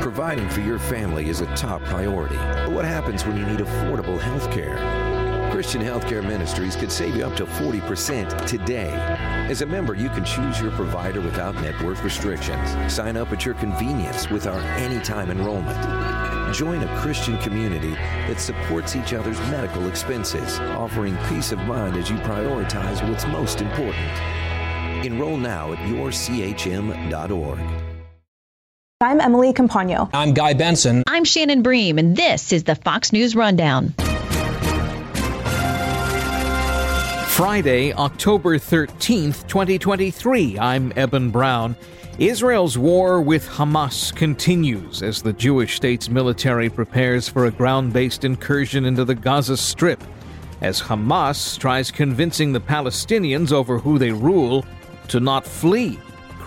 Providing for your family is a top priority. But what happens when you need affordable health care? Christian Healthcare Ministries could save you up to 40% today. As a member, you can choose your provider without network restrictions. Sign up at your convenience with our anytime enrollment. Join a Christian community that supports each other's medical expenses, offering peace of mind as you prioritize what's most important. Enroll now at yourchm.org. I'm Emily Compagno. I'm Guy Benson. I'm Shannon Bream, and this is the Fox News Rundown. Friday, October 13th, 2023. I'm Eben Brown. Israel's war with Hamas continues as the Jewish state's military prepares for a ground based incursion into the Gaza Strip, as Hamas tries convincing the Palestinians over who they rule to not flee,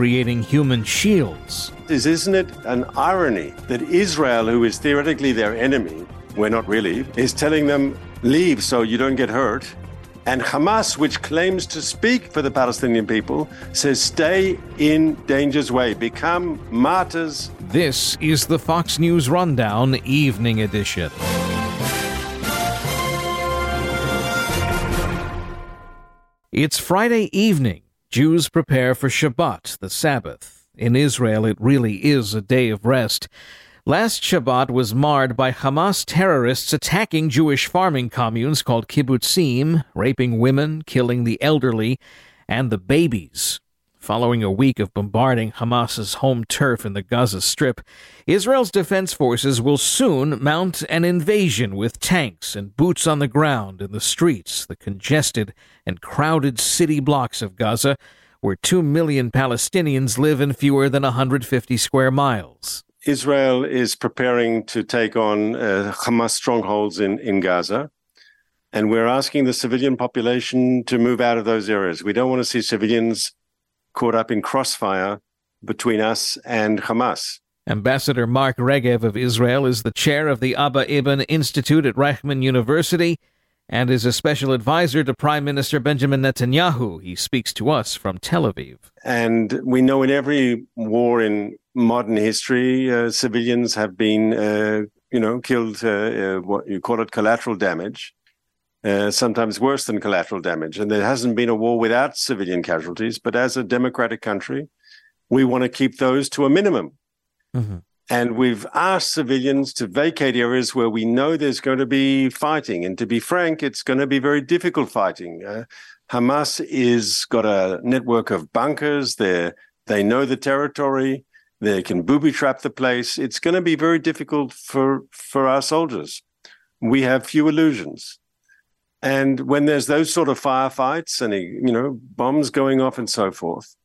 creating human shields. Isn't it an irony that Israel, who is theoretically their enemy, we're not really, is telling them, leave so you don't get hurt? And Hamas, which claims to speak for the Palestinian people, says stay in danger's way, become martyrs. This is the Fox News Rundown Evening Edition. It's Friday evening. Jews prepare for Shabbat, the Sabbath. In Israel, it really is a day of rest. Last Shabbat was marred by Hamas terrorists attacking Jewish farming communes called kibbutzim, raping women, killing the elderly, and the babies. Following a week of bombarding Hamas's home turf in the Gaza Strip, Israel's defense forces will soon mount an invasion with tanks and boots on the ground in the streets, the congested and crowded city blocks of Gaza, where 2 million Palestinians live in fewer than 150 square miles. Israel is preparing to take on uh, Hamas strongholds in, in Gaza. And we're asking the civilian population to move out of those areas. We don't want to see civilians caught up in crossfire between us and Hamas. Ambassador Mark Regev of Israel is the chair of the Abba Eban Institute at Reichman University and is a special advisor to Prime Minister Benjamin Netanyahu. He speaks to us from Tel Aviv. And we know in every war in modern history, uh, civilians have been, uh, you know, killed. Uh, uh what you call it, collateral damage. Uh, sometimes worse than collateral damage. And there hasn't been a war without civilian casualties. But as a democratic country, we want to keep those to a minimum. Mm-hmm. And we've asked civilians to vacate areas where we know there's going to be fighting. And to be frank, it's going to be very difficult fighting. Uh, Hamas is got a network of bunkers. They they know the territory. They can booby trap the place. It's going to be very difficult for for our soldiers. We have few illusions. And when there's those sort of firefights and you know bombs going off and so forth,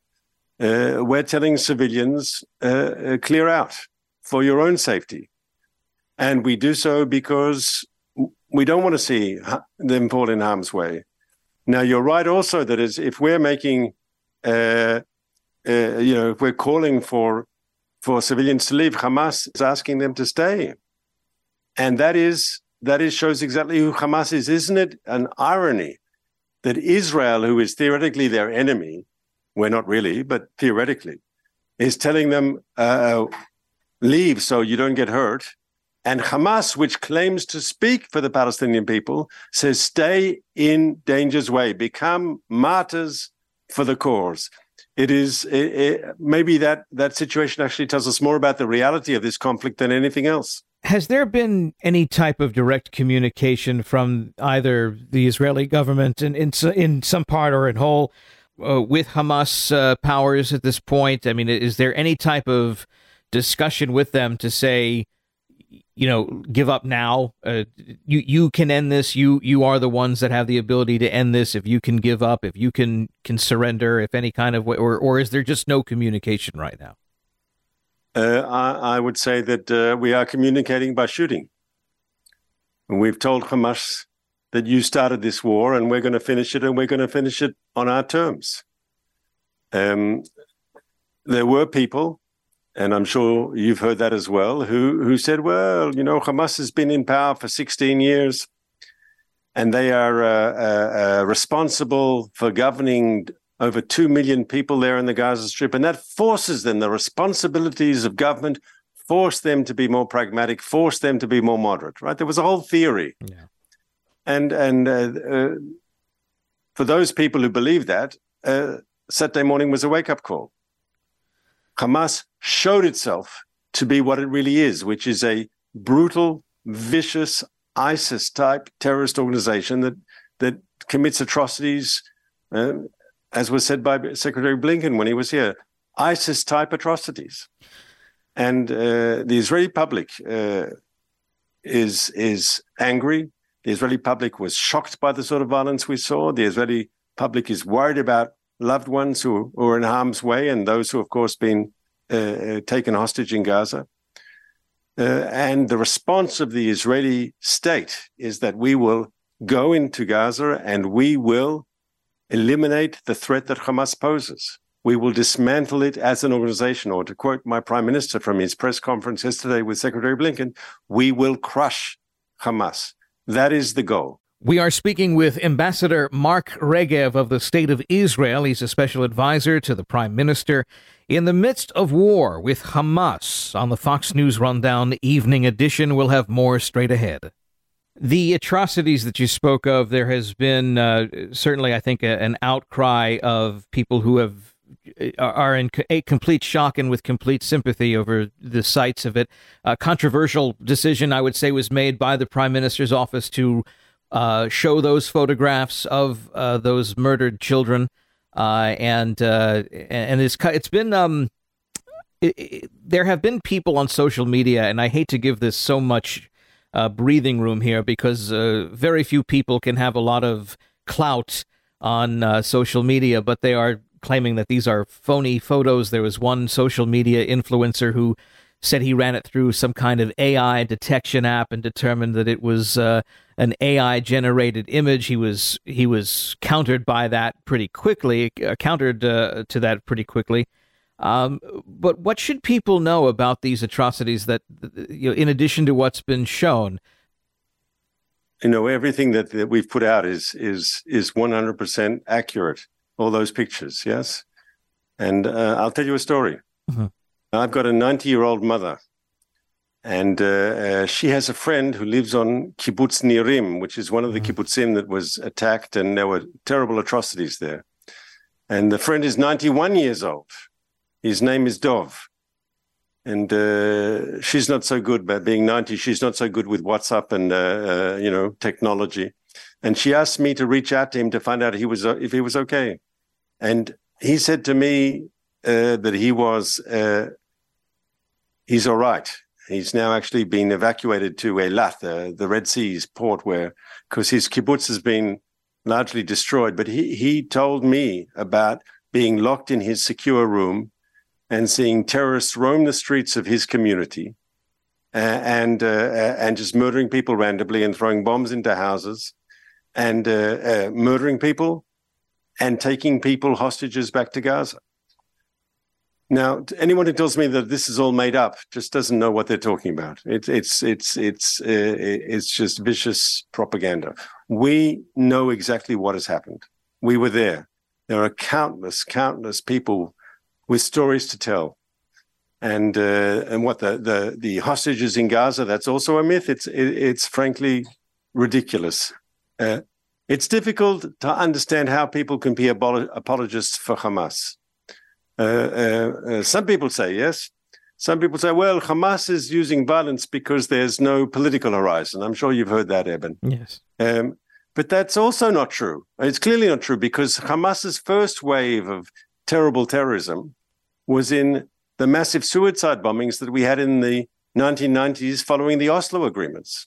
uh, we're telling civilians uh, uh clear out for your own safety. And we do so because we don't want to see them fall in harm's way. Now, you're right also that is, if we're making, uh, uh, you know, if we're calling for for civilians to leave, Hamas is asking them to stay, and that is that is shows exactly who Hamas is, isn't it? An irony that Israel, who is theoretically their enemy, we're not really, but theoretically, is telling them, uh, leave so you don't get hurt. And Hamas, which claims to speak for the Palestinian people, says stay in danger's way, become martyrs for the cause. It is it, it, maybe that that situation actually tells us more about the reality of this conflict than anything else. Has there been any type of direct communication from either the Israeli government in in, in some part or in whole uh, with Hamas uh, powers at this point? I mean, is there any type of discussion with them to say, you know, give up now. Uh, you you can end this. You you are the ones that have the ability to end this. If you can give up, if you can can surrender, if any kind of way, or or is there just no communication right now? Uh, I, I, would say that uh, we are communicating by shooting. And we've told Hamas that you started this war, and we're going to finish it, and we're going to finish it on our terms. Um, there were people and I'm sure you've heard that as well, who who said, well, you know, Hamas has been in power for 16 years, and they are uh, uh, uh, responsible for governing over two million people there in the Gaza Strip, and that forces them the responsibilities of government force them to be more pragmatic, force them to be more moderate. Right? There was a whole theory, Yeah. and and uh, uh, for those people who believe that, uh, Saturday morning was a wake up call. Hamas showed itself to be what it really is, which is a brutal, vicious ISIS type terrorist organization that that commits atrocities, uh, as was said by Secretary Blinken when he was here, ISIS type atrocities. And uh, the Israeli public uh, is is angry. The Israeli public was shocked by the sort of violence we saw. The Israeli public is worried about loved ones who, who are in harm's way and those who, of course, been uh, taken hostage in Gaza. Uh, and the response of the Israeli state is that we will go into Gaza and we will eliminate the threat that Hamas poses. We will dismantle it as an organization, or to quote my prime minister from his press conference yesterday with Secretary Blinken, we will crush Hamas. That is the goal. We are speaking with Ambassador Mark Regev of the State of Israel. He's a special advisor to the Prime Minister in the midst of war with Hamas. On the Fox News Rundown Evening Edition, we'll have more straight ahead. The atrocities that you spoke of, there has been uh, certainly, I think, a, an outcry of people who have are in a complete shock and with complete sympathy over the sights of it. A controversial decision, I would say, was made by the prime minister's office to uh, show those photographs of uh, those murdered children, uh, and uh, and it's it's been um, it, it, there have been people on social media, and I hate to give this so much uh, breathing room here because uh, very few people can have a lot of clout on social media, but they are claiming that these are phony photos. There was one social media influencer who said he ran it through some kind of AI detection app and determined that it was uh, an AI generated image. He was he was countered by that pretty quickly, uh, countered uh, to that pretty quickly. Um, but what should people know about these atrocities that, you know, in addition to what's been shown? You know, everything that, that we've put out is is is one hundred percent accurate all those pictures, yes? And uh, I'll tell you a story. Mm-hmm. I've got a 90 year old mother, and uh, uh, she has a friend who lives on Kibbutz Nirim, which is one of the mm-hmm. kibbutzim that was attacked, and there were terrible atrocities there. And the friend is 91 years old. His name is Dov. And uh, she's not so good, but being 90, she's not so good with WhatsApp and, uh, uh, you know, technology. And she asked me to reach out to him to find out he was, if he was okay. And he said to me uh, that he was, uh, he's all right. He's now actually been evacuated to Eilat, the, the Red Sea's port, where, because his kibbutz has been largely destroyed. But he, he told me about being locked in his secure room and seeing terrorists roam the streets of his community and uh, and just murdering people randomly and throwing bombs into houses and uh, uh murdering people and taking people hostages back to Gaza. Now, anyone who tells me that this is all made up just doesn't know what they're talking about. It, it's it's it's uh, it's just vicious propaganda. We know exactly what has happened. We were there. There are countless, countless people with stories to tell. And uh, and what the, the the hostages in Gaza? That's also a myth. It's it, it's frankly ridiculous. Uh, it's difficult to understand how people can be apologists for Hamas. Uh, uh, uh, some people say yes. Some people say, well, Hamas is using violence because there's no political horizon. I'm sure you've heard that, Eben. Yes. Um, but that's also not true. It's clearly not true because Hamas's first wave of terrible terrorism was in the massive suicide bombings that we had in the 1990s following the Oslo agreements.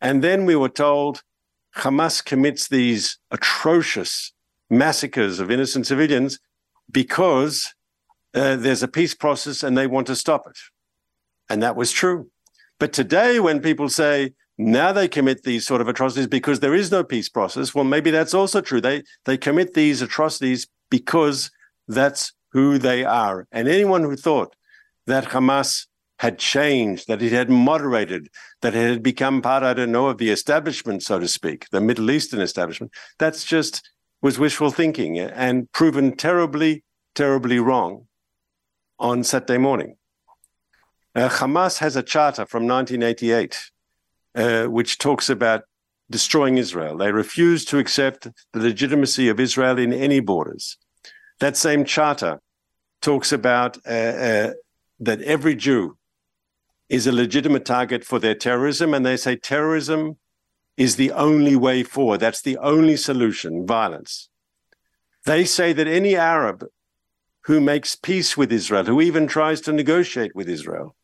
And then we were told Hamas commits these atrocious massacres of innocent civilians because uh, there's a peace process and they want to stop it. And that was true. But today, when people say now they commit these sort of atrocities because there is no peace process, well, maybe that's also true. They they commit these atrocities because that's who they are. And anyone who thought that Hamas had changed, that it had moderated, that it had become part, I don't know, of the establishment, so to speak, the Middle Eastern establishment. That's just was wishful thinking and proven terribly, terribly wrong on Saturday morning. Uh, Hamas has a charter from 1988 uh, which talks about destroying Israel. They refuse to accept the legitimacy of Israel in any borders. That same charter talks about uh, uh, that every Jew is a legitimate target for their terrorism, and they say terrorism is the only way forward. That's the only solution violence. They say that any Arab who makes peace with Israel, who even tries to negotiate with Israel,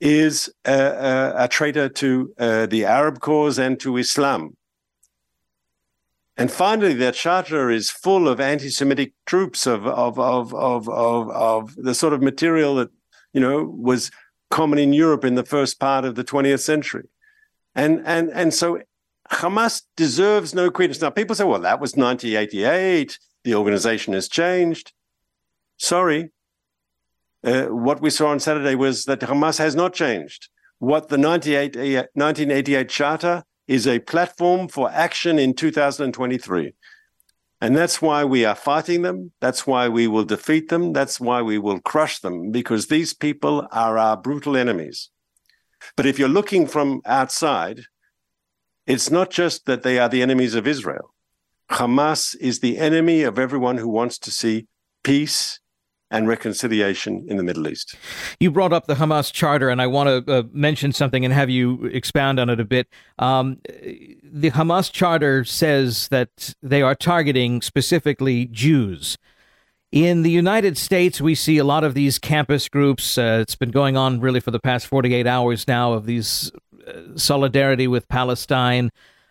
is a, a, a traitor to uh, the Arab cause and to Islam. And finally, that charter is full of anti-Semitic troops of, of, of, of, of, of the sort of material that, you know, was common in Europe in the first part of the 20th century. And, and, and so Hamas deserves no credence. Now, people say, well, that was 1988. The organization has changed. Sorry, uh, what we saw on Saturday was that Hamas has not changed. What the 1988 Charter is a platform for action in 2023. And that's why we are fighting them. That's why we will defeat them. That's why we will crush them, because these people are our brutal enemies. But if you're looking from outside, it's not just that they are the enemies of Israel. Hamas is the enemy of everyone who wants to see peace and reconciliation in the Middle East. You brought up the Hamas charter, and I want to uh, mention something and have you expound on it a bit. Um, the Hamas charter says that they are targeting specifically Jews. In the United States, we see a lot of these campus groups. Uh, it's been going on really for the past 48 hours now of these uh, solidarity with Palestine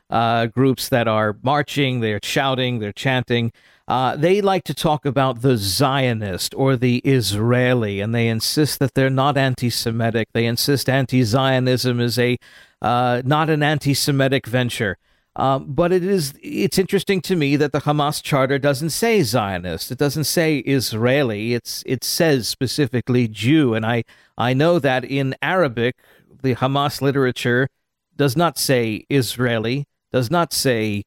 uh, groups that are marching, they're shouting, they're chanting. Uh, they like to talk about the Zionist or the Israeli, and they insist that they're not anti-Semitic. They insist anti-Zionism is a uh, not an anti-Semitic venture. Um, but it is it's interesting to me that the Hamas charter doesn't say Zionist. It doesn't say Israeli. It's it says specifically Jew, and I I know that in Arabic the Hamas literature does not say Israeli, does not say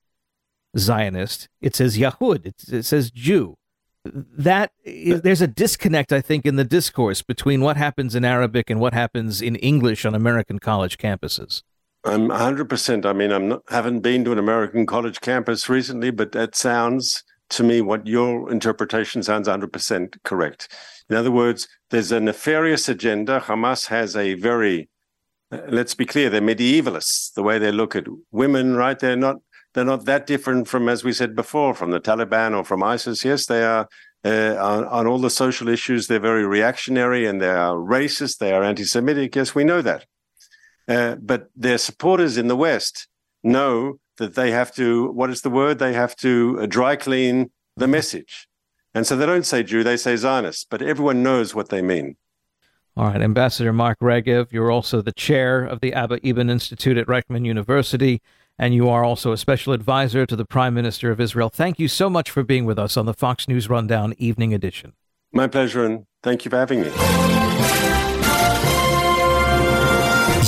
Zionist. It says Yahud. It, it says Jew. That is, there's a disconnect, I think, in the discourse between what happens in Arabic and what happens in English on American college campuses. I'm 100%. I mean, I'm not haven't been to an American college campus recently, but that sounds to me what your interpretation sounds 100% correct. In other words, there's a nefarious agenda. Hamas has a very let's be clear, they're medievalists, the way they look at women, right? They're not they're not that different from, as we said before, from the Taliban or from ISIS. Yes, they are uh, on, on, all the social issues. They're very reactionary and they are racist. They are anti-Semitic. Yes, we know that. Uh, but their supporters in the West know that they have to. What is the word? They have to uh, dry clean the message, and so they don't say Jew. They say Zionist. But everyone knows what they mean. All right, Ambassador Mark Regev, you're also the chair of the Abba Eban Institute at Reichman University and you are also a special advisor to the Prime Minister of Israel. Thank you so much for being with us on the Fox News Rundown Evening Edition. My pleasure, and thank you for having me.